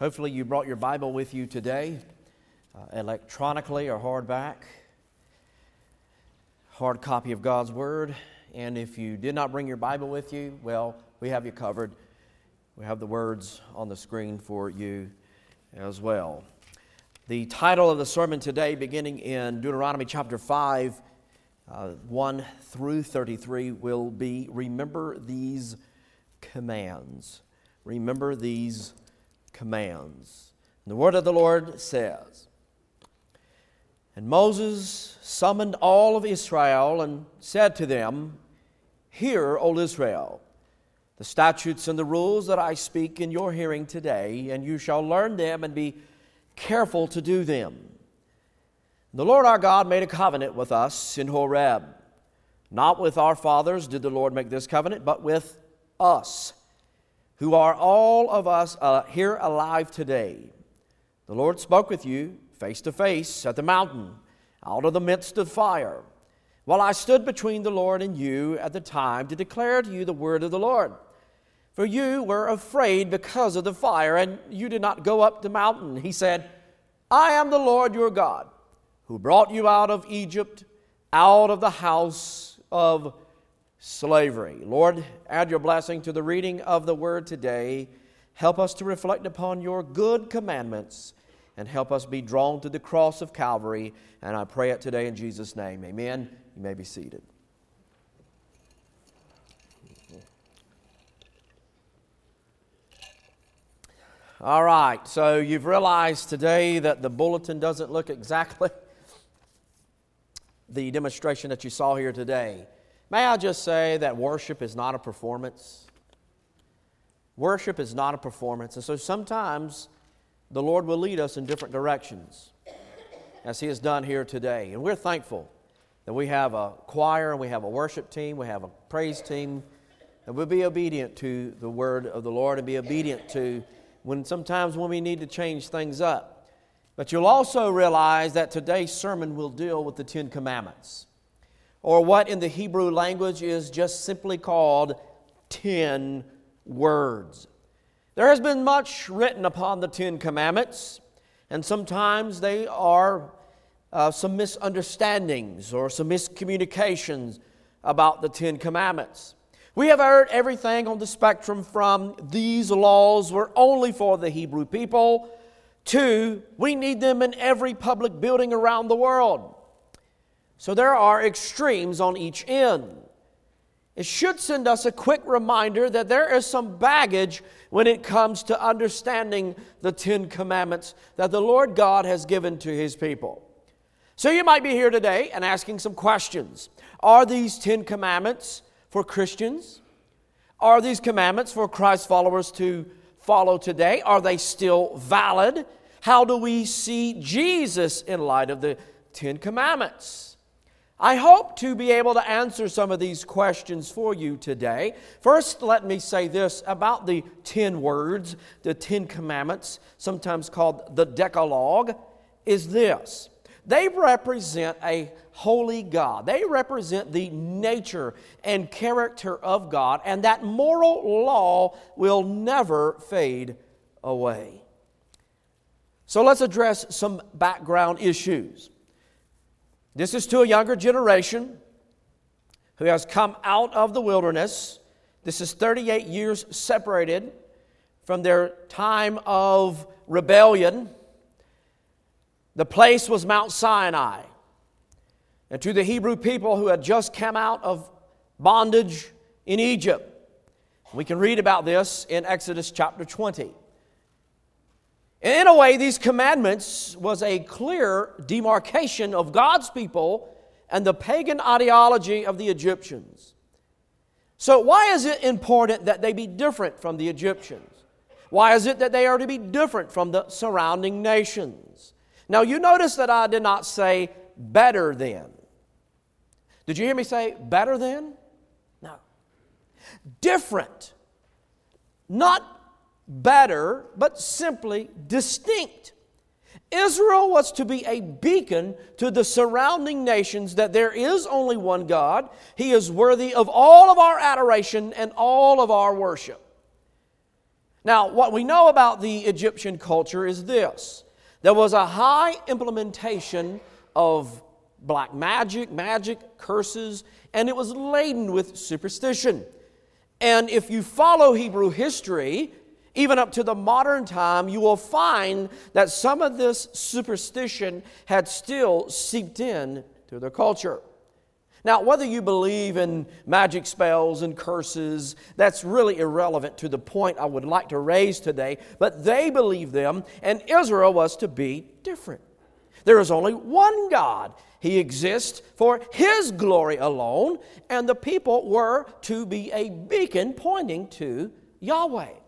Hopefully, you brought your Bible with you today, uh, electronically or hardback. Hard copy of God's Word. And if you did not bring your Bible with you, well, we have you covered. We have the words on the screen for you as well. The title of the sermon today, beginning in Deuteronomy chapter 5, uh, 1 through 33, will be Remember These Commands. Remember these commands. And the word of the Lord says, And Moses summoned all of Israel and said to them, Hear, O Israel, the statutes and the rules that I speak in your hearing today, and you shall learn them and be careful to do them. The Lord our God made a covenant with us in Horeb. Not with our fathers did the Lord make this covenant, but with us who are all of us uh, here alive today. The Lord spoke with you face to face at the mountain, out of the midst of fire, while I stood between the Lord and you at the time to declare to you the word of the Lord. For you were afraid because of the fire, and you did not go up the mountain. He said, I am the Lord your God, who brought you out of Egypt, out of the house of slavery. Lord, add your blessing to the reading of the word today. Help us to reflect upon your good commandments and help us be drawn to the cross of Calvary. And I pray it today in Jesus' name. Amen. You may be seated. All right, so you've realized today that the bulletin doesn't look exactly the demonstration that you saw here today. May I just say that worship is not a performance? Worship is not a performance. And so sometimes the Lord will lead us in different directions, as He has done here today. And we're thankful that we have a choir and we have a worship team, we have a praise team, and we'll be obedient to the word of the Lord and be obedient to when sometimes when we need to change things up. But you'll also realize that today's sermon will deal with the Ten Commandments or what in the Hebrew language is just simply called 10 words. There has been much written upon the Ten Commandments, and sometimes they are uh, some misunderstandings or some miscommunications about the Ten Commandments. We have heard everything on the spectrum from these laws were only for the Hebrew people to we need them in every public building around the world. So there are extremes on each end. It should send us a quick reminder that there is some baggage when it comes to understanding the Ten Commandments that the Lord God has given to His people. So you might be here today and asking some questions. Are these Ten Commandments for Christians? Are these commandments for Christ followers to follow today? Are they still valid? How do we see Jesus in light of the Ten Commandments? I hope to be able to answer some of these questions for you today. First, let me say this about the 10 words, the 10 commandments, sometimes called the Decalogue, is this. They represent a holy God. They represent the nature and character of God, and that moral law will never fade away. So let's address some background issues. This is to a younger generation who has come out of the wilderness. This is 38 years separated from their time of rebellion. The place was Mount Sinai. And to the Hebrew people who had just come out of bondage in Egypt, we can read about this in Exodus chapter 20. In a way, these commandments was a clear demarcation of God's people and the pagan ideology of the Egyptians. So, why is it important that they be different from the Egyptians? Why is it that they are to be different from the surrounding nations? Now, you notice that I did not say better than. Did you hear me say better than? No. Different. Not better, but simply distinct. Israel was to be a beacon to the surrounding nations that there is only one God. He is worthy of all of our adoration and all of our worship. Now, what we know about the Egyptian culture is this there was a high implementation of black magic, magic, curses, and it was laden with superstition. And if you follow Hebrew history, even up to the modern time, you will find that some of this superstition had still seeped in to their culture. Now, whether you believe in magic spells and curses, that's really irrelevant to the point I would like to raise today, but they believed them, and Israel was to be different. There is only one God. He exists for His glory alone, and the people were to be a beacon pointing to Yahweh.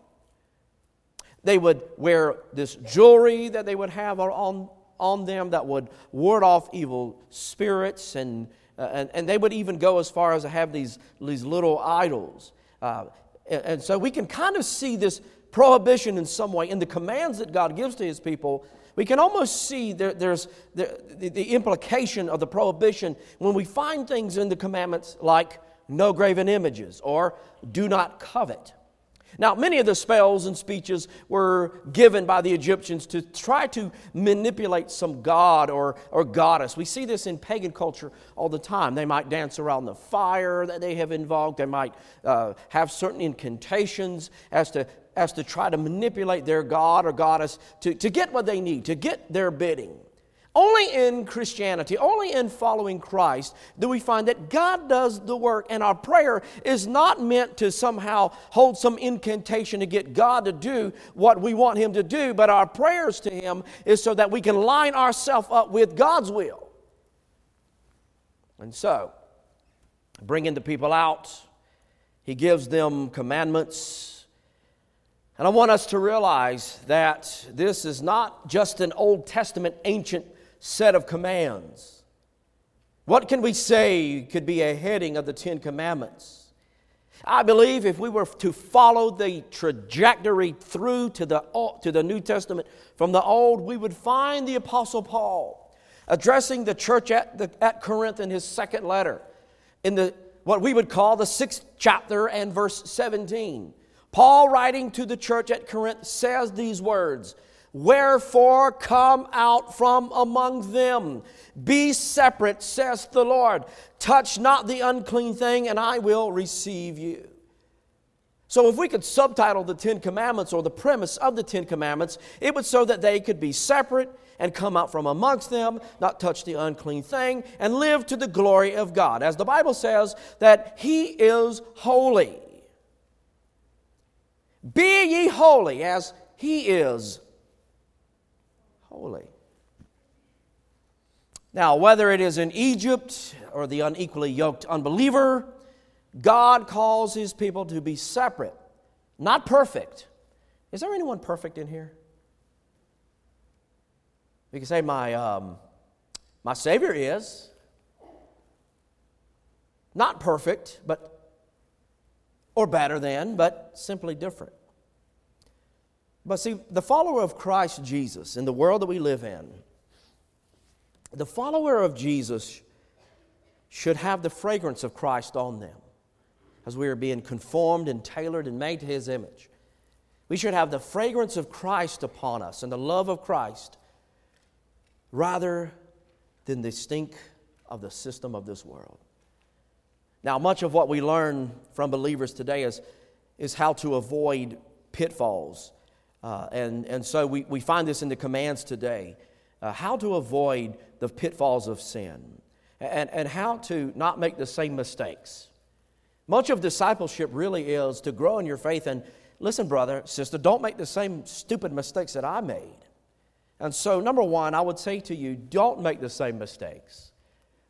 They would wear this jewelry that they would have on, on them that would ward off evil spirits, and, uh, and, and they would even go as far as to have these, these little idols. Uh, and, and so we can kind of see this prohibition in some way in the commands that God gives to His people. We can almost see there, there's the, the, the implication of the prohibition when we find things in the commandments like no graven images or do not covet. Now, many of the spells and speeches were given by the Egyptians to try to manipulate some god or, or goddess. We see this in pagan culture all the time. They might dance around the fire that they have invoked, they might uh, have certain incantations as to, as to try to manipulate their god or goddess to, to get what they need, to get their bidding. Only in Christianity, only in following Christ, do we find that God does the work, and our prayer is not meant to somehow hold some incantation to get God to do what we want Him to do, but our prayers to Him is so that we can line ourselves up with God's will. And so, bringing the people out, He gives them commandments. And I want us to realize that this is not just an Old Testament ancient set of commands. What can we say could be a heading of the Ten Commandments? I believe if we were to follow the trajectory through to the, to the New Testament from the Old, we would find the Apostle Paul addressing the church at, the, at Corinth in his second letter, in the, what we would call the sixth chapter and verse 17. Paul, writing to the church at Corinth, says these words Wherefore come out from among them. Be separate, says the Lord. Touch not the unclean thing, and I will receive you. So, if we could subtitle the Ten Commandments or the premise of the Ten Commandments, it would so that they could be separate and come out from amongst them, not touch the unclean thing, and live to the glory of God. As the Bible says, that He is holy. Be ye holy as He is holy. Now, whether it is in Egypt or the unequally yoked unbeliever, God calls his people to be separate, not perfect. Is there anyone perfect in here? You can say, My, um, my Savior is. Not perfect, but, or better than, but simply different. But see, the follower of Christ Jesus in the world that we live in, the follower of Jesus should have the fragrance of Christ on them as we are being conformed and tailored and made to his image. We should have the fragrance of Christ upon us and the love of Christ rather than the stink of the system of this world. Now, much of what we learn from believers today is, is how to avoid pitfalls uh, and, and so we, we find this in the commands today uh, how to avoid the pitfalls of sin and, and how to not make the same mistakes. Much of discipleship really is to grow in your faith and listen, brother, sister, don't make the same stupid mistakes that I made. And so, number one, I would say to you, don't make the same mistakes.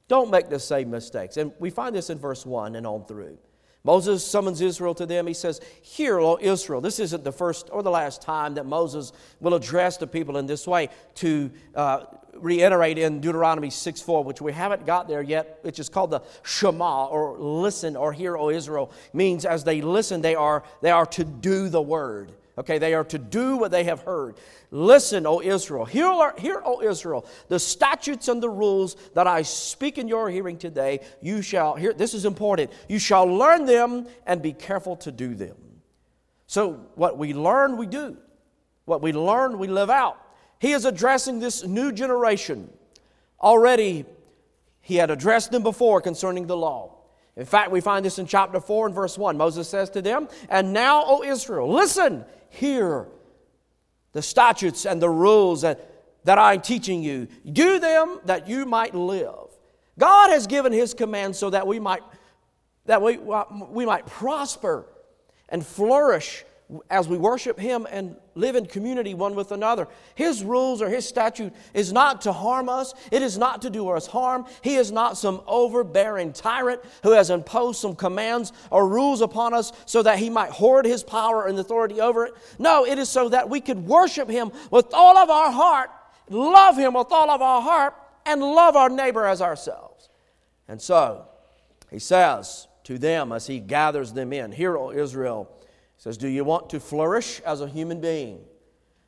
Don't make the same mistakes. And we find this in verse 1 and on through. Moses summons Israel to them. He says, Hear, O Israel. This isn't the first or the last time that Moses will address the people in this way to uh, reiterate in Deuteronomy 6 4, which we haven't got there yet, which is called the Shema, or listen, or hear, O Israel, means as they listen, they are, they are to do the word. Okay, they are to do what they have heard. Listen, O Israel. Hear, hear, O Israel, the statutes and the rules that I speak in your hearing today. You shall hear, this is important. You shall learn them and be careful to do them. So, what we learn, we do. What we learn, we live out. He is addressing this new generation. Already, he had addressed them before concerning the law. In fact, we find this in chapter 4 and verse 1. Moses says to them, And now, O Israel, listen, hear the statutes and the rules that, that I'm teaching you. Do them that you might live. God has given his commands so that we might, that we, we might prosper and flourish as we worship Him and live in community one with another. His rules or His statute is not to harm us, it is not to do us harm. He is not some overbearing tyrant who has imposed some commands or rules upon us so that He might hoard His power and authority over it. No, it is so that we could worship Him with all of our heart, love Him with all of our heart, and love our neighbor as ourselves. And so, He says to them as He gathers them in, Hear, O Israel says, Do you want to flourish as a human being?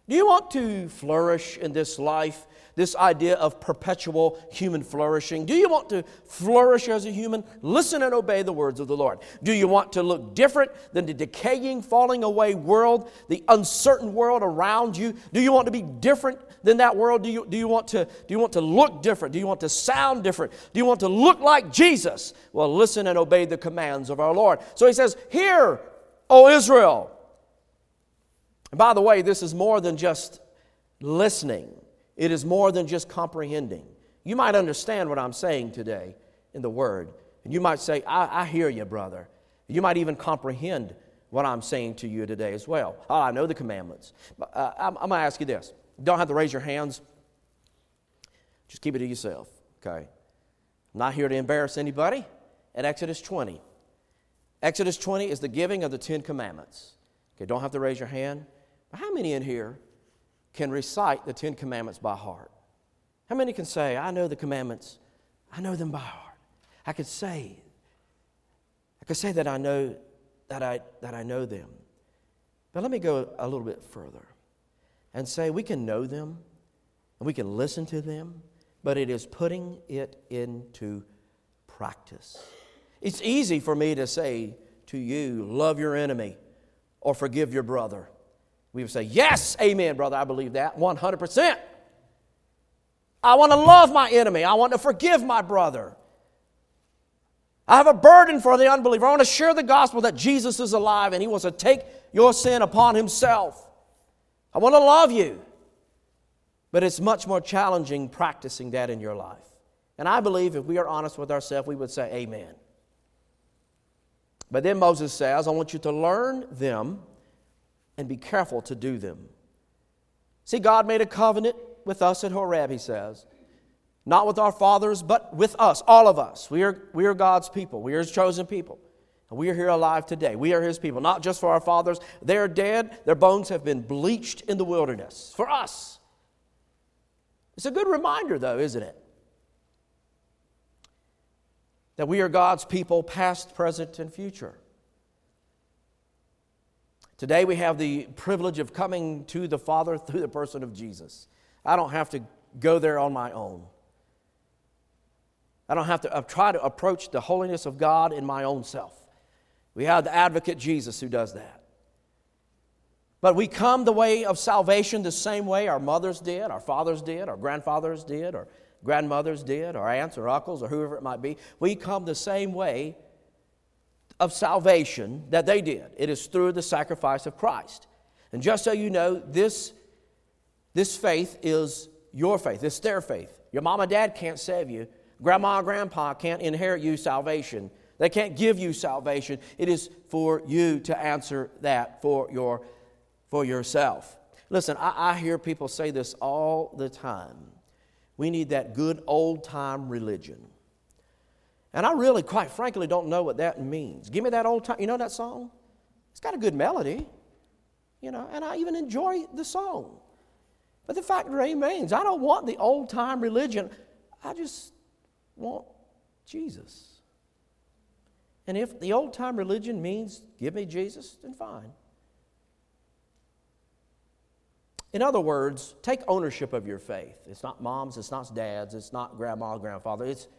Do you want to flourish in this life? This idea of perpetual human flourishing. Do you want to flourish as a human? Listen and obey the words of the Lord. Do you want to look different than the decaying, falling away world, the uncertain world around you? Do you want to be different than that world? Do you, do you, want, to, do you want to look different? Do you want to sound different? Do you want to look like Jesus? Well, listen and obey the commands of our Lord. So he says, Hear, O Israel. And by the way, this is more than just listening, it is more than just comprehending. You might understand what I'm saying today in the Word, and you might say, I, I hear you, brother. You might even comprehend what I'm saying to you today as well. Oh, I know the commandments. But, uh, I'm, I'm going to ask you this. You don't have to raise your hands. Just keep it to yourself, okay? I'm not here to embarrass anybody. At Exodus 20, Exodus 20 is the giving of the Ten Commandments. Okay, don't have to raise your hand. But how many in here can recite the Ten Commandments by heart? How many can say, I know the commandments, I know them by heart? I could say, I could say that I know that I, that I know them. But let me go a little bit further and say we can know them and we can listen to them, but it is putting it into practice. It's easy for me to say to you, love your enemy or forgive your brother. We would say, Yes, amen, brother, I believe that 100%. I want to love my enemy. I want to forgive my brother. I have a burden for the unbeliever. I want to share the gospel that Jesus is alive and he wants to take your sin upon himself. I want to love you. But it's much more challenging practicing that in your life. And I believe if we are honest with ourselves, we would say, Amen. But then Moses says, I want you to learn them and be careful to do them. See, God made a covenant with us at Horeb, he says. Not with our fathers, but with us, all of us. We are, we are God's people. We are His chosen people. And we are here alive today. We are His people, not just for our fathers. They're dead, their bones have been bleached in the wilderness. For us. It's a good reminder, though, isn't it? That we are God's people, past, present, and future. Today we have the privilege of coming to the Father through the person of Jesus. I don't have to go there on my own. I don't have to uh, try to approach the holiness of God in my own self. We have the advocate Jesus who does that. But we come the way of salvation the same way our mothers did, our fathers did, our grandfathers did, or grandmothers did, or aunts or uncles, or whoever it might be. We come the same way of salvation that they did. It is through the sacrifice of Christ. And just so you know, this, this faith is your faith, it's their faith. Your mom and dad can't save you, grandma and grandpa can't inherit you salvation. They can't give you salvation. It is for you to answer that for, your, for yourself. Listen, I, I hear people say this all the time. We need that good old time religion. And I really, quite frankly, don't know what that means. Give me that old time. You know that song? It's got a good melody, you know, and I even enjoy the song. But the fact remains, I don't want the old time religion. I just want Jesus. And if the old time religion means give me Jesus, then fine. In other words, take ownership of your faith. It's not mom's, it's not dad's, it's not grandma, grandfather. It's,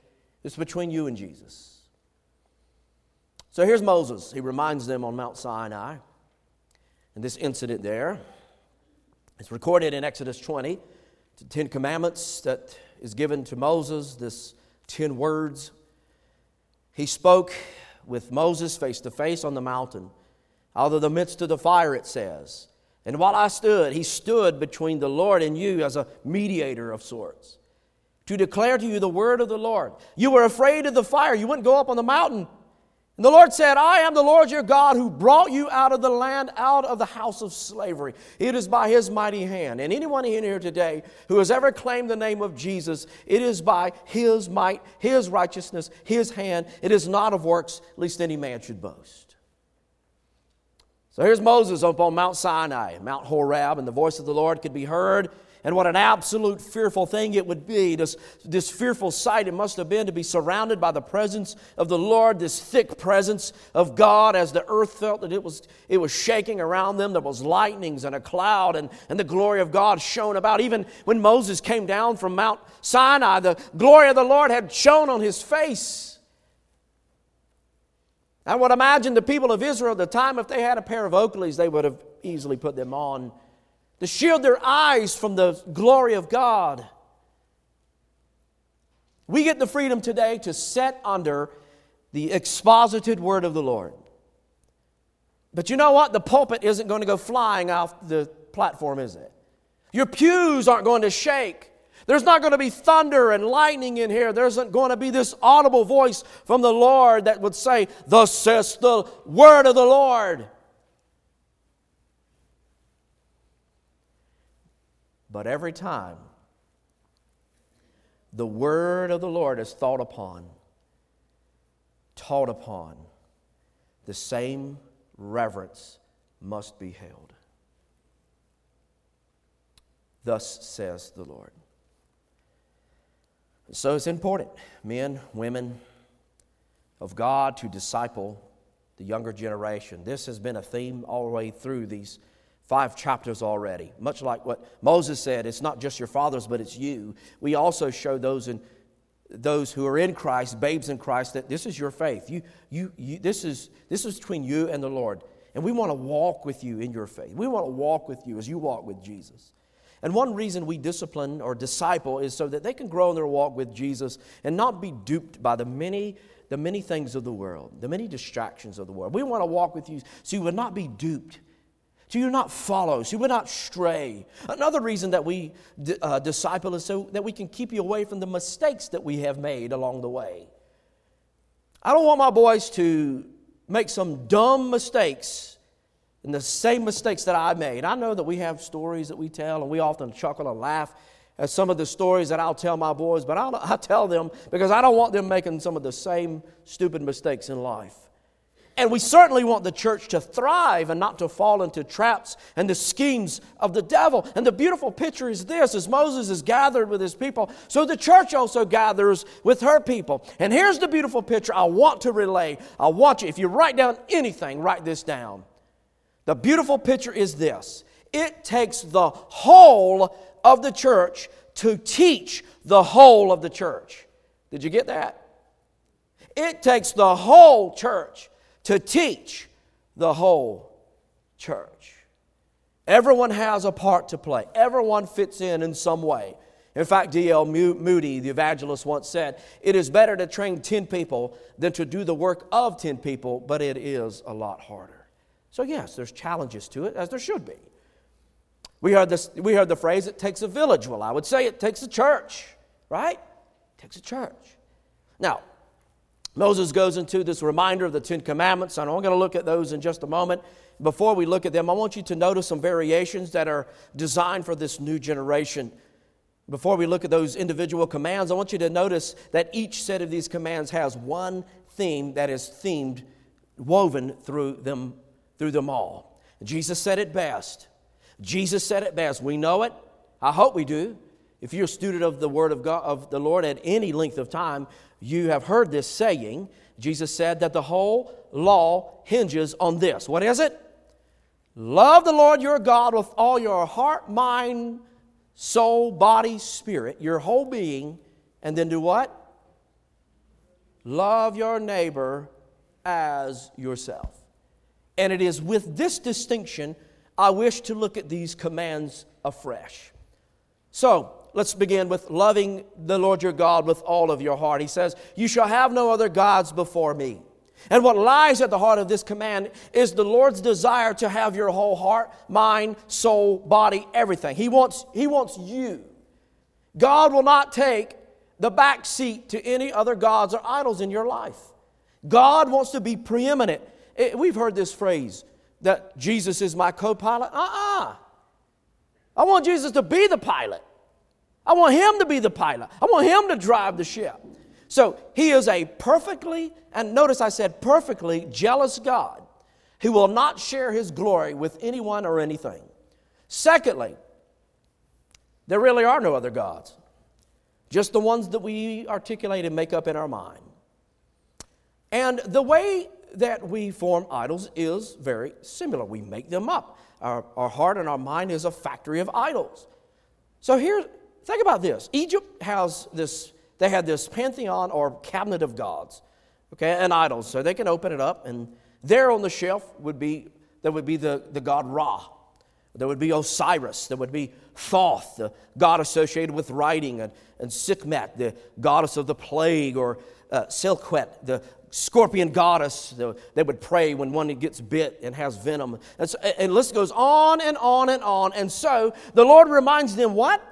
it's between you and Jesus. So here's Moses. He reminds them on Mount Sinai. and this incident there. It's recorded in Exodus 20, the Ten Commandments that is given to Moses, this ten words. He spoke with Moses face to face on the mountain, out of the midst of the fire, it says. And while I stood, he stood between the Lord and you as a mediator of sorts to declare to you the word of the Lord. You were afraid of the fire, you wouldn't go up on the mountain. And the Lord said, I am the Lord your God who brought you out of the land, out of the house of slavery. It is by his mighty hand. And anyone in here today who has ever claimed the name of Jesus, it is by his might, his righteousness, his hand. It is not of works, lest any man should boast. So here's Moses up on Mount Sinai, Mount Horeb, and the voice of the Lord could be heard and what an absolute fearful thing it would be. This, this fearful sight it must have been to be surrounded by the presence of the Lord, this thick presence of God as the earth felt that it was, it was shaking around them. There was lightnings and a cloud, and, and the glory of God shone about. Even when Moses came down from Mount Sinai, the glory of the Lord had shone on his face. I would imagine the people of Israel at the time, if they had a pair of Oakleys, they would have easily put them on to shield their eyes from the glory of God. We get the freedom today to set under the exposited word of the Lord. But you know what? The pulpit isn't going to go flying off the platform, is it? Your pews aren't going to shake. There's not going to be thunder and lightning in here. There isn't going to be this audible voice from the Lord that would say, Thus says the word of the Lord. But every time the word of the Lord is thought upon, taught upon, the same reverence must be held. Thus says the Lord. So it's important, men, women of God, to disciple the younger generation. This has been a theme all the way through these five chapters already. Much like what Moses said, it's not just your fathers, but it's you. We also show those in those who are in Christ, babes in Christ, that this is your faith. You, you, you, this, is, this is between you and the Lord. And we want to walk with you in your faith. We want to walk with you as you walk with Jesus. And one reason we discipline or disciple is so that they can grow in their walk with Jesus and not be duped by the many, the many things of the world, the many distractions of the world. We want to walk with you so you will not be duped so you would not follow, so you would not stray. Another reason that we uh, disciple is so that we can keep you away from the mistakes that we have made along the way. I don't want my boys to make some dumb mistakes and the same mistakes that I made. I know that we have stories that we tell, and we often chuckle and laugh at some of the stories that I'll tell my boys, but I'll, I tell them because I don't want them making some of the same stupid mistakes in life. And we certainly want the church to thrive and not to fall into traps and the schemes of the devil. And the beautiful picture is this as Moses is gathered with his people, so the church also gathers with her people. And here's the beautiful picture I want to relay. I want you, if you write down anything, write this down. The beautiful picture is this it takes the whole of the church to teach the whole of the church. Did you get that? It takes the whole church to teach the whole church. Everyone has a part to play, everyone fits in in some way. In fact, D.L. Moody, the evangelist, once said, It is better to train 10 people than to do the work of 10 people, but it is a lot harder. So, yes, there's challenges to it, as there should be. We heard, this, we heard the phrase, it takes a village. Well, I would say it takes a church, right? It takes a church. Now, Moses goes into this reminder of the Ten Commandments, and I'm going to look at those in just a moment. Before we look at them, I want you to notice some variations that are designed for this new generation. Before we look at those individual commands, I want you to notice that each set of these commands has one theme that is themed, woven through them, through them all. Jesus said it best. Jesus said it best. We know it. I hope we do. If you're a student of the Word of God of the Lord at any length of time, you have heard this saying. Jesus said that the whole law hinges on this. What is it? Love the Lord your God with all your heart, mind, soul, body, spirit, your whole being, and then do what? Love your neighbor as yourself. And it is with this distinction I wish to look at these commands afresh. So, let's begin with loving the Lord your God with all of your heart. He says, You shall have no other gods before me. And what lies at the heart of this command is the Lord's desire to have your whole heart, mind, soul, body, everything. He wants, he wants you. God will not take the back seat to any other gods or idols in your life. God wants to be preeminent. It, we've heard this phrase that Jesus is my co pilot. Uh uh-uh. uh I want Jesus to be the pilot. I want him to be the pilot. I want him to drive the ship. So he is a perfectly, and notice I said perfectly jealous God who will not share his glory with anyone or anything. Secondly, there really are no other gods, just the ones that we articulate and make up in our mind. And the way that we form idols is very similar. We make them up. Our, our heart and our mind is a factory of idols. So here, think about this. Egypt has this, they had this pantheon or cabinet of gods, okay, and idols. So they can open it up, and there on the shelf would be, there would be the, the god Ra. There would be Osiris. There would be Thoth, the god associated with writing, and, and Sekhmet, the goddess of the plague, or uh, Selket, the scorpion goddess. They would pray when one gets bit and has venom. And, so, and list goes on and on and on. And so the Lord reminds them what?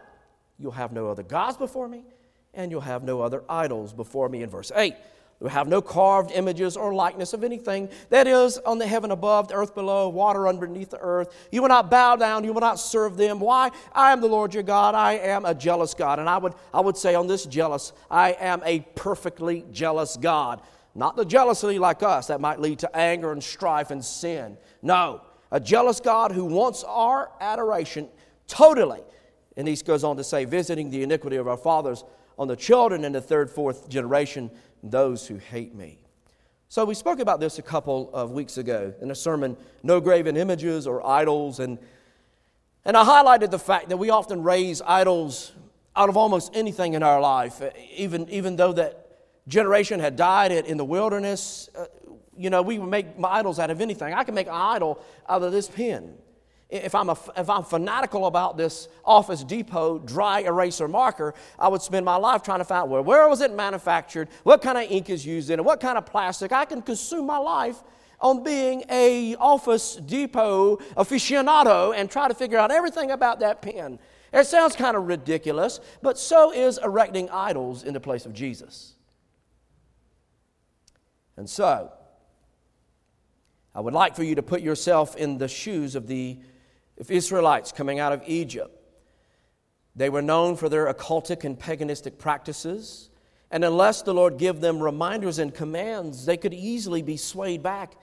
You'll have no other gods before me, and you'll have no other idols before me in verse 8. You have no carved images or likeness of anything that is on the heaven above, the earth below, water underneath the earth. You will not bow down, you will not serve them. Why? I am the Lord your God. I am a jealous God. And I would, I would say on this jealous, I am a perfectly jealous God. Not the jealousy like us that might lead to anger and strife and sin. No, a jealous God who wants our adoration totally. And he goes on to say, visiting the iniquity of our fathers on the children in the third, fourth generation, those who hate me. So we spoke about this a couple of weeks ago in a sermon, No Graven Images or Idols. And, and I highlighted the fact that we often raise idols out of almost anything in our life, even, even though that generation had died in the wilderness. Uh, you know, we would make idols out of anything. I can make an idol out of this pen. If I'm, a, if I'm fanatical about this Office Depot dry eraser marker, I would spend my life trying to find where, where was it manufactured, what kind of ink is used in it, what kind of plastic. I can consume my life on being a Office Depot aficionado and try to figure out everything about that pen. It sounds kind of ridiculous, but so is erecting idols in the place of Jesus. And so, I would like for you to put yourself in the shoes of the Israelites coming out of Egypt. They were known for their occultic and paganistic practices, and unless the Lord give them reminders and commands, they could easily be swayed back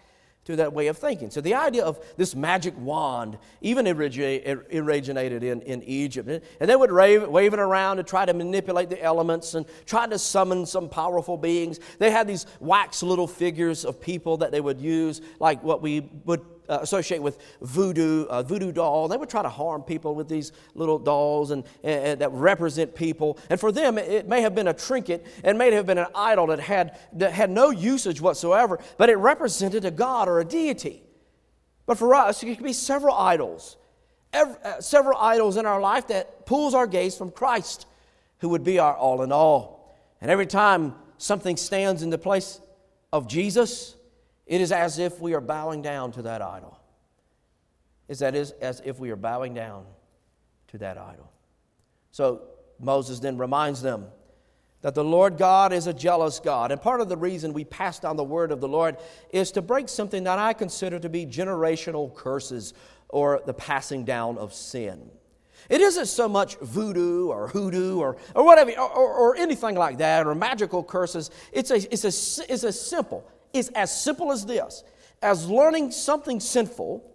to that way of thinking. So the idea of this magic wand even er, originated in, in Egypt. And they would wave, wave it around to try to manipulate the elements and try to summon some powerful beings. They had these wax little figures of people that they would use, like what we would uh, associate with voodoo, uh, voodoo doll. They would try to harm people with these little dolls and, and, that represent people. And for them, it may have been a trinket and may have been an idol that had, that had no usage whatsoever, but it represented a god or a deity. But for us, it could be several idols, every, uh, several idols in our life that pulls our gaze from Christ, who would be our all in all. And every time something stands in the place of Jesus, it is as if we are bowing down to that idol. It's that is as if we are bowing down to that idol. So Moses then reminds them that the Lord God is a jealous God. And part of the reason we pass down the word of the Lord is to break something that I consider to be generational curses or the passing down of sin. It isn't so much voodoo or hoodoo or, or whatever, or, or, or anything like that, or magical curses. It's a, it's, a, it's a simple, is as simple as this as learning something sinful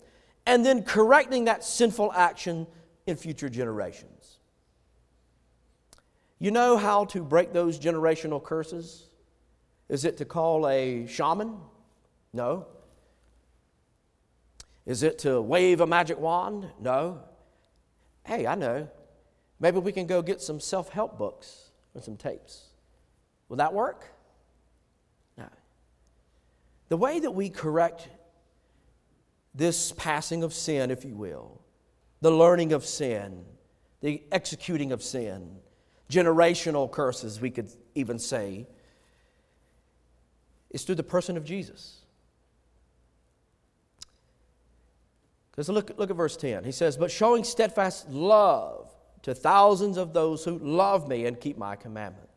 and then correcting that sinful action in future generations. You know how to break those generational curses? Is it to call a shaman? No. Is it to wave a magic wand? No. Hey, I know. Maybe we can go get some self help books and some tapes. Will that work? The way that we correct this passing of sin, if you will, the learning of sin, the executing of sin, generational curses, we could even say, is through the person of Jesus. Because look, look at verse 10. He says, But showing steadfast love to thousands of those who love me and keep my commandments.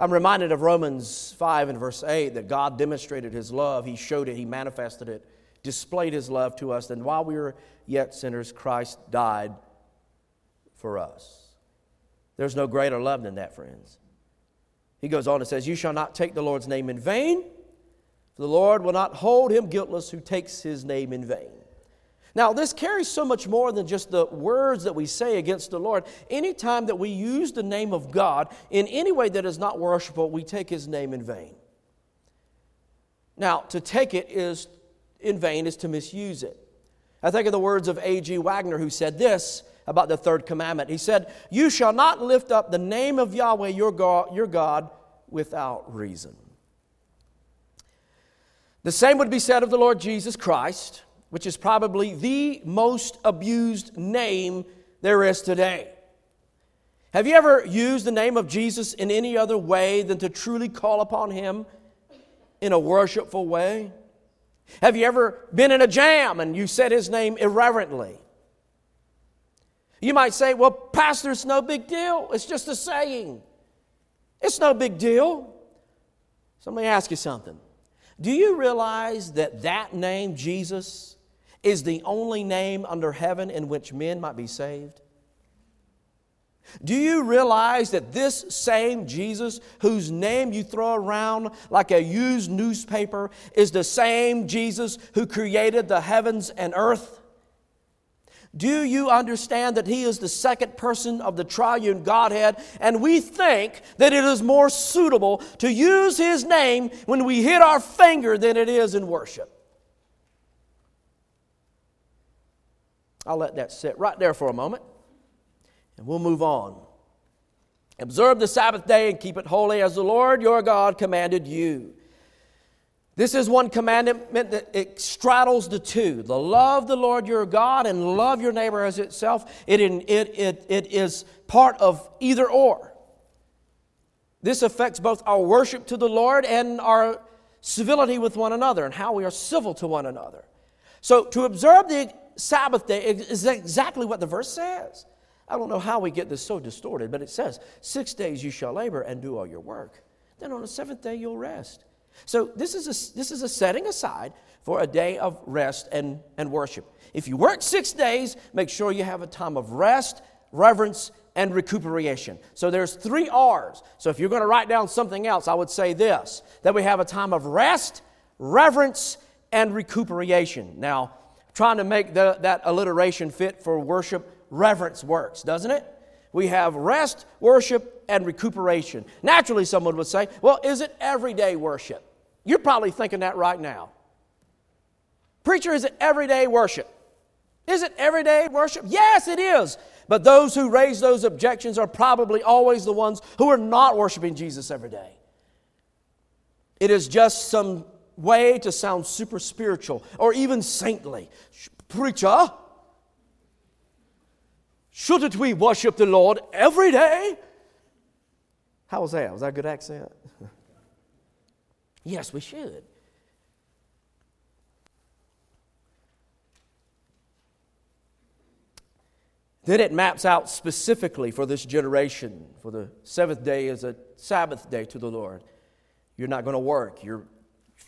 I'm reminded of Romans 5 and verse 8 that God demonstrated his love. He showed it, he manifested it, displayed his love to us. And while we were yet sinners, Christ died for us. There's no greater love than that, friends. He goes on and says, You shall not take the Lord's name in vain, for the Lord will not hold him guiltless who takes his name in vain. Now, this carries so much more than just the words that we say against the Lord. Anytime that we use the name of God in any way that is not worshipful, we take his name in vain. Now, to take it is in vain is to misuse it. I think of the words of A.G. Wagner, who said this about the third commandment. He said, You shall not lift up the name of Yahweh your God, your God without reason. The same would be said of the Lord Jesus Christ which is probably the most abused name there is today. Have you ever used the name of Jesus in any other way than to truly call upon Him in a worshipful way? Have you ever been in a jam and you said His name irreverently? You might say, well, Pastor, it's no big deal. It's just a saying. It's no big deal. So let me ask you something. Do you realize that that name, Jesus, is the only name under heaven in which men might be saved? Do you realize that this same Jesus, whose name you throw around like a used newspaper, is the same Jesus who created the heavens and earth? Do you understand that He is the second person of the triune Godhead? And we think that it is more suitable to use His name when we hit our finger than it is in worship. I'll let that sit right there for a moment, and we'll move on. Observe the Sabbath day and keep it holy as the Lord your God commanded you. This is one commandment that it straddles the two the love the Lord your God and love your neighbor as itself. It, it, it, it is part of either or. This affects both our worship to the Lord and our civility with one another and how we are civil to one another. So, to observe the Sabbath day is exactly what the verse says. I don't know how we get this so distorted, but it says, Six days you shall labor and do all your work. Then on the seventh day you'll rest. So this is a, this is a setting aside for a day of rest and, and worship. If you work six days, make sure you have a time of rest, reverence, and recuperation. So there's three R's. So if you're going to write down something else, I would say this that we have a time of rest, reverence, and recuperation. Now, trying to make the, that alliteration fit for worship, reverence works, doesn't it? We have rest, worship, and recuperation. Naturally, someone would say, well, is it everyday worship? You're probably thinking that right now. Preacher, is it everyday worship? Is it everyday worship? Yes, it is. But those who raise those objections are probably always the ones who are not worshiping Jesus every day. It is just some way to sound super spiritual or even saintly. Preacher, shouldn't we worship the Lord every day? How was that? Was that a good accent? yes, we should. Then it maps out specifically for this generation, for the seventh day is a Sabbath day to the Lord. You're not going to work. Your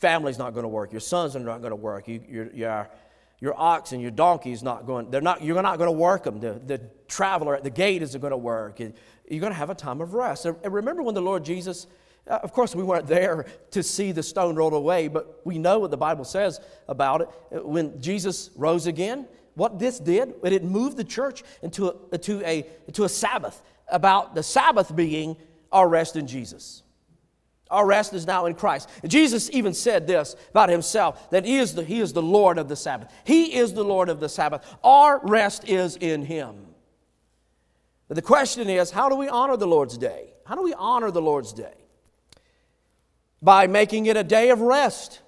family's not going to work. Your sons are not going to work. You, your, your, your ox and your donkey is not going, they're not, you're not going to work them. The, the traveler at the gate isn't going to work. You're going to have a time of rest. And remember when the Lord Jesus, uh, of course, we weren't there to see the stone rolled away, but we know what the Bible says about it. When Jesus rose again, what this did, it moved the church into a, into a, to a Sabbath, about the Sabbath being our rest in Jesus. Our rest is now in Christ. Jesus even said this about himself that he is, the, he is the Lord of the Sabbath. He is the Lord of the Sabbath. Our rest is in Him. But the question is how do we honor the Lord's day? How do we honor the Lord's day? By making it a day of rest.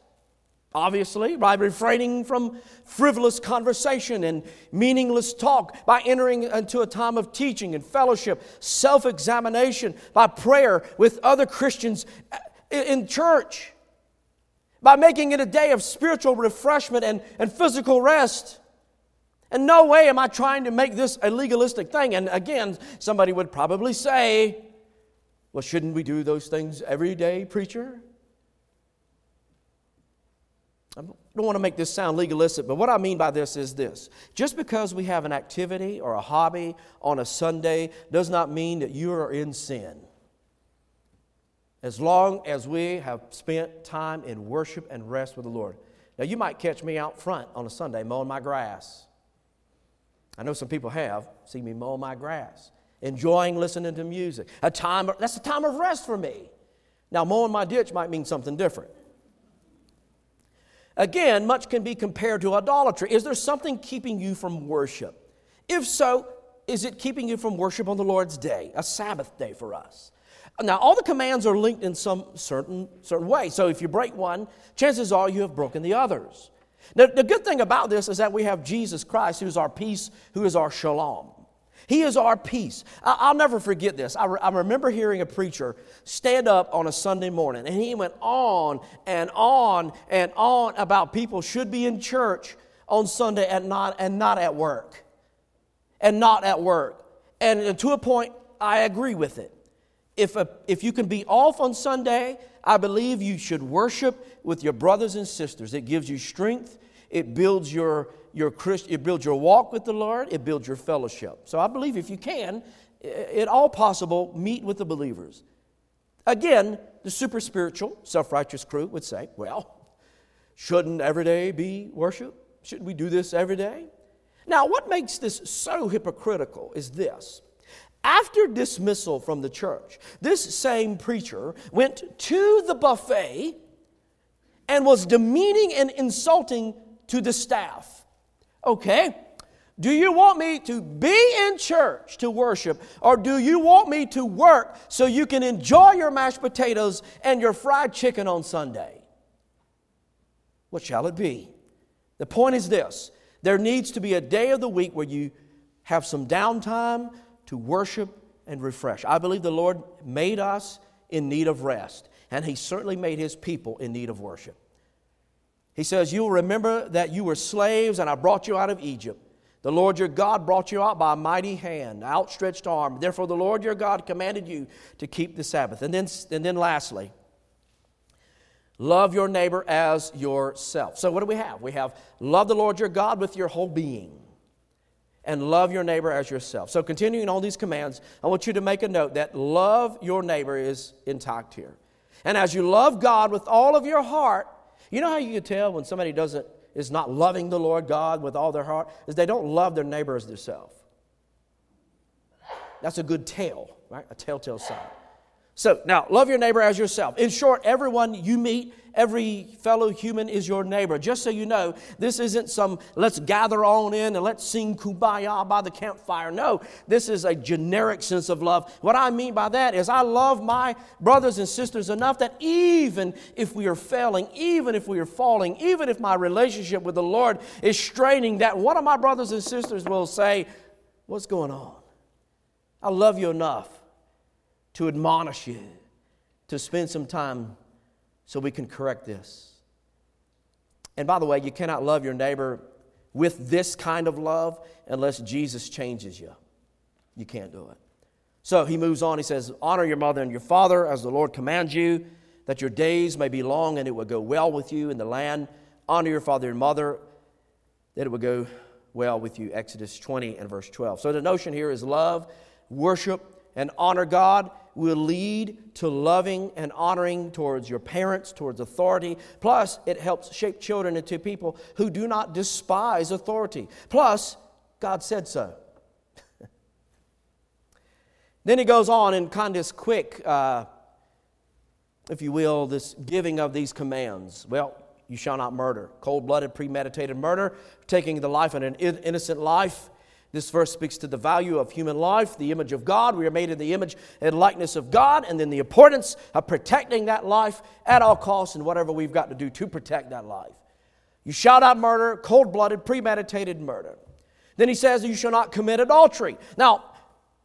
Obviously, by refraining from frivolous conversation and meaningless talk, by entering into a time of teaching and fellowship, self examination, by prayer with other Christians uh, in church, by making it a day of spiritual refreshment and, and physical rest. In no way am I trying to make this a legalistic thing. And again, somebody would probably say, well, shouldn't we do those things every day, preacher? I don't want to make this sound legalistic, but what I mean by this is this. Just because we have an activity or a hobby on a Sunday does not mean that you are in sin. As long as we have spent time in worship and rest with the Lord. Now, you might catch me out front on a Sunday mowing my grass. I know some people have seen me mow my grass, enjoying listening to music. A time, that's a time of rest for me. Now, mowing my ditch might mean something different. Again, much can be compared to idolatry. Is there something keeping you from worship? If so, is it keeping you from worship on the Lord's day, a Sabbath day for us? Now, all the commands are linked in some certain, certain way. So if you break one, chances are you have broken the others. Now, the good thing about this is that we have Jesus Christ, who is our peace, who is our shalom. He is our peace. I'll never forget this. I, remember hearing a preacher stand up on a Sunday morning, and he went on and on and on about people should be in church on Sunday and not, and not at work. And not at work. And to a point, I agree with it. If, a, if you can be off on Sunday, I believe you should worship with your brothers and sisters. It gives you strength, it builds your your Christ, it builds your walk with the Lord, it builds your fellowship. So I believe if you can, at all possible, meet with the believers. Again, the super spiritual, self righteous crew would say, well, shouldn't every day be worship? Shouldn't we do this every day? Now, what makes this so hypocritical is this. After dismissal from the church, this same preacher went to the buffet and was demeaning and insulting to the staff. Okay, do you want me to be in church to worship, or do you want me to work so you can enjoy your mashed potatoes and your fried chicken on Sunday? What shall it be? The point is this there needs to be a day of the week where you have some downtime to worship and refresh. I believe the Lord made us in need of rest, and He certainly made His people in need of worship. He says, You'll remember that you were slaves and I brought you out of Egypt. The Lord your God brought you out by a mighty hand, outstretched arm. Therefore, the Lord your God commanded you to keep the Sabbath. And then, and then lastly, love your neighbor as yourself. So, what do we have? We have love the Lord your God with your whole being and love your neighbor as yourself. So, continuing on these commands, I want you to make a note that love your neighbor is intact here. And as you love God with all of your heart, you know how you can tell when somebody doesn't is not loving the Lord God with all their heart? Is they don't love their neighbor as themselves. That's a good tell, right? A telltale sign. So now, love your neighbor as yourself. In short, everyone you meet Every fellow human is your neighbor. Just so you know, this isn't some let's gather on in and let's sing kumbaya by the campfire. No, this is a generic sense of love. What I mean by that is I love my brothers and sisters enough that even if we are failing, even if we are falling, even if my relationship with the Lord is straining, that one of my brothers and sisters will say, What's going on? I love you enough to admonish you, to spend some time so we can correct this. And by the way, you cannot love your neighbor with this kind of love unless Jesus changes you. You can't do it. So he moves on. He says, Honor your mother and your father as the Lord commands you, that your days may be long and it will go well with you in the land. Honor your father and mother, that it will go well with you. Exodus 20 and verse 12. So the notion here is love, worship, and honor God will lead to loving and honoring towards your parents, towards authority. Plus, it helps shape children into people who do not despise authority. Plus, God said so. then he goes on in kind of this quick, uh, if you will, this giving of these commands. Well, you shall not murder. Cold blooded, premeditated murder, taking the life of an innocent life this verse speaks to the value of human life, the image of God. We are made in the image and likeness of God, and then the importance of protecting that life at all costs and whatever we've got to do to protect that life. You shall not murder, cold blooded, premeditated murder. Then he says, You shall not commit adultery. Now,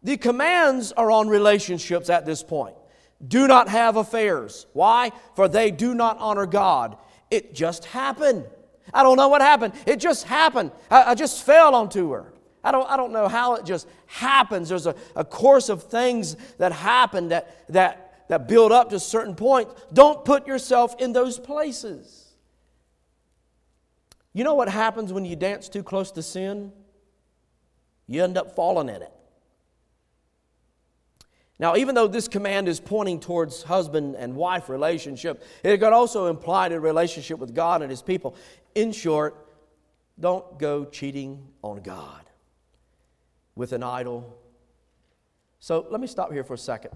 the commands are on relationships at this point. Do not have affairs. Why? For they do not honor God. It just happened. I don't know what happened. It just happened. I, I just fell onto her. I don't, I don't know how it just happens. There's a, a course of things that happen that, that, that build up to a certain point. Don't put yourself in those places. You know what happens when you dance too close to sin? You end up falling in it. Now, even though this command is pointing towards husband and wife relationship, it could also imply a relationship with God and His people. In short, don't go cheating on God with an idol. So let me stop here for a second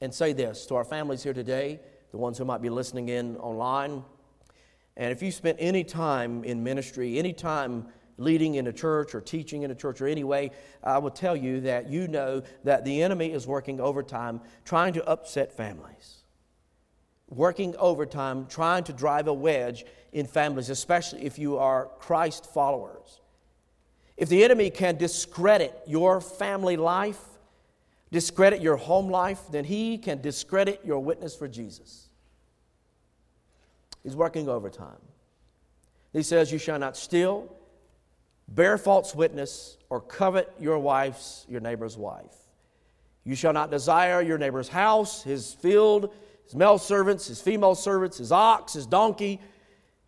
and say this to our families here today, the ones who might be listening in online. And if you spent any time in ministry, any time leading in a church or teaching in a church or any way, I will tell you that you know that the enemy is working overtime trying to upset families. Working overtime trying to drive a wedge in families, especially if you are Christ followers. If the enemy can discredit your family life, discredit your home life, then he can discredit your witness for Jesus. He's working overtime. He says, You shall not steal, bear false witness, or covet your wife's, your neighbor's wife. You shall not desire your neighbor's house, his field, his male servants, his female servants, his ox, his donkey,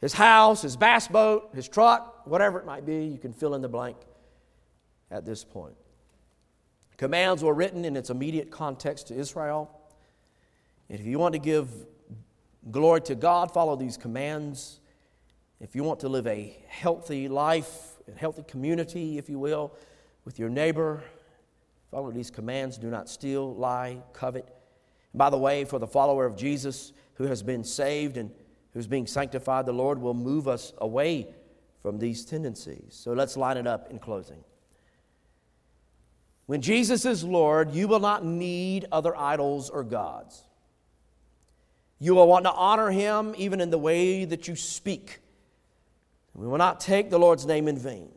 his house, his bass boat, his truck, whatever it might be. You can fill in the blank at this point. Commands were written in its immediate context to Israel. And if you want to give glory to God, follow these commands. If you want to live a healthy life, a healthy community, if you will, with your neighbor. Follow these commands do not steal, lie, covet. And by the way, for the follower of Jesus who has been saved and who's being sanctified, the Lord will move us away from these tendencies. So let's line it up in closing. When Jesus is Lord, you will not need other idols or gods. You will want to honor him even in the way that you speak we will not take the Lord's name in vain.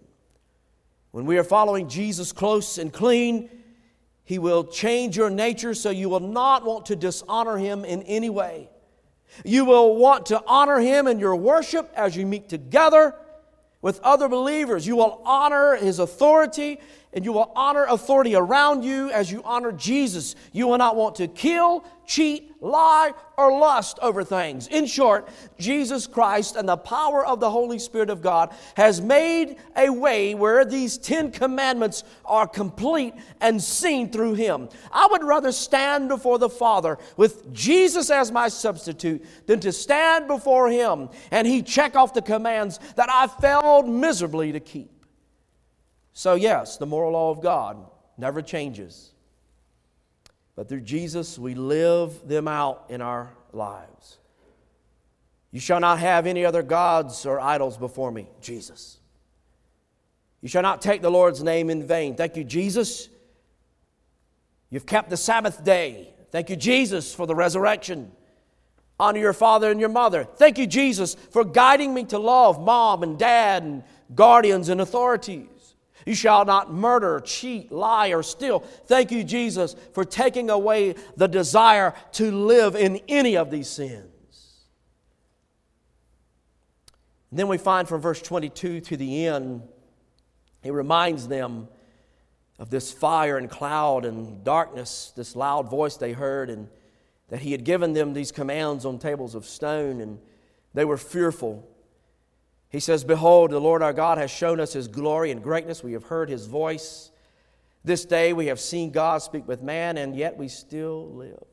When we are following Jesus close and clean, He will change your nature so you will not want to dishonor Him in any way. You will want to honor Him in your worship as you meet together with other believers. You will honor His authority and you will honor authority around you as you honor Jesus. You will not want to kill, cheat, lie, or lust over things. In short, Jesus Christ and the power of the Holy Spirit of God has made a way where these Ten Commandments are complete and seen through Him. I would rather stand before the Father with Jesus as my substitute than to stand before Him and He check off the commands that I failed miserably to keep. So, yes, the moral law of God never changes. But through Jesus, we live them out in our lives. You shall not have any other gods or idols before me, Jesus. You shall not take the Lord's name in vain. Thank you, Jesus. You've kept the Sabbath day. Thank you, Jesus, for the resurrection. Honor your father and your mother. Thank you, Jesus, for guiding me to love mom and dad and guardians and authorities. You shall not murder, cheat, lie, or steal. Thank you, Jesus, for taking away the desire to live in any of these sins. And then we find from verse 22 to the end, he reminds them of this fire and cloud and darkness, this loud voice they heard, and that he had given them these commands on tables of stone, and they were fearful. He says, Behold, the Lord our God has shown us his glory and greatness. We have heard his voice. This day we have seen God speak with man, and yet we still live.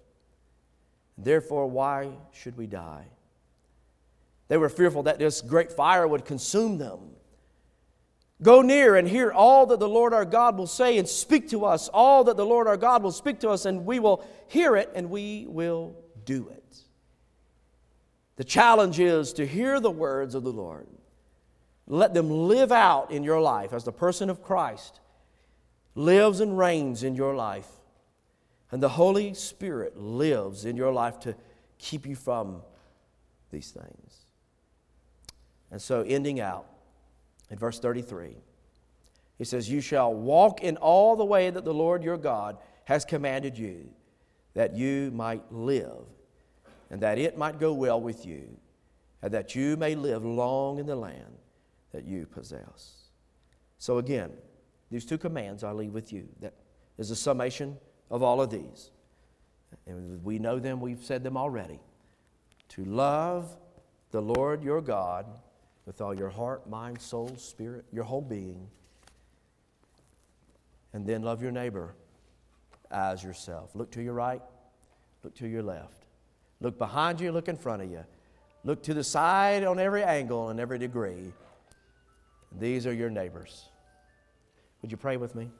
Therefore, why should we die? They were fearful that this great fire would consume them. Go near and hear all that the Lord our God will say and speak to us, all that the Lord our God will speak to us, and we will hear it and we will do it. The challenge is to hear the words of the Lord let them live out in your life as the person of Christ lives and reigns in your life. And the Holy Spirit lives in your life to keep you from these things. And so, ending out in verse 33, he says, You shall walk in all the way that the Lord your God has commanded you, that you might live, and that it might go well with you, and that you may live long in the land that you possess. So, again, these two commands I leave with you. That is a summation of all of these. And we know them, we've said them already. To love the Lord your God with all your heart, mind, soul, spirit, your whole being. And then love your neighbor as yourself. Look to your right, look to your left. Look behind you, look in front of you. Look to the side on every angle and every degree. These are your neighbors. Would you pray with me?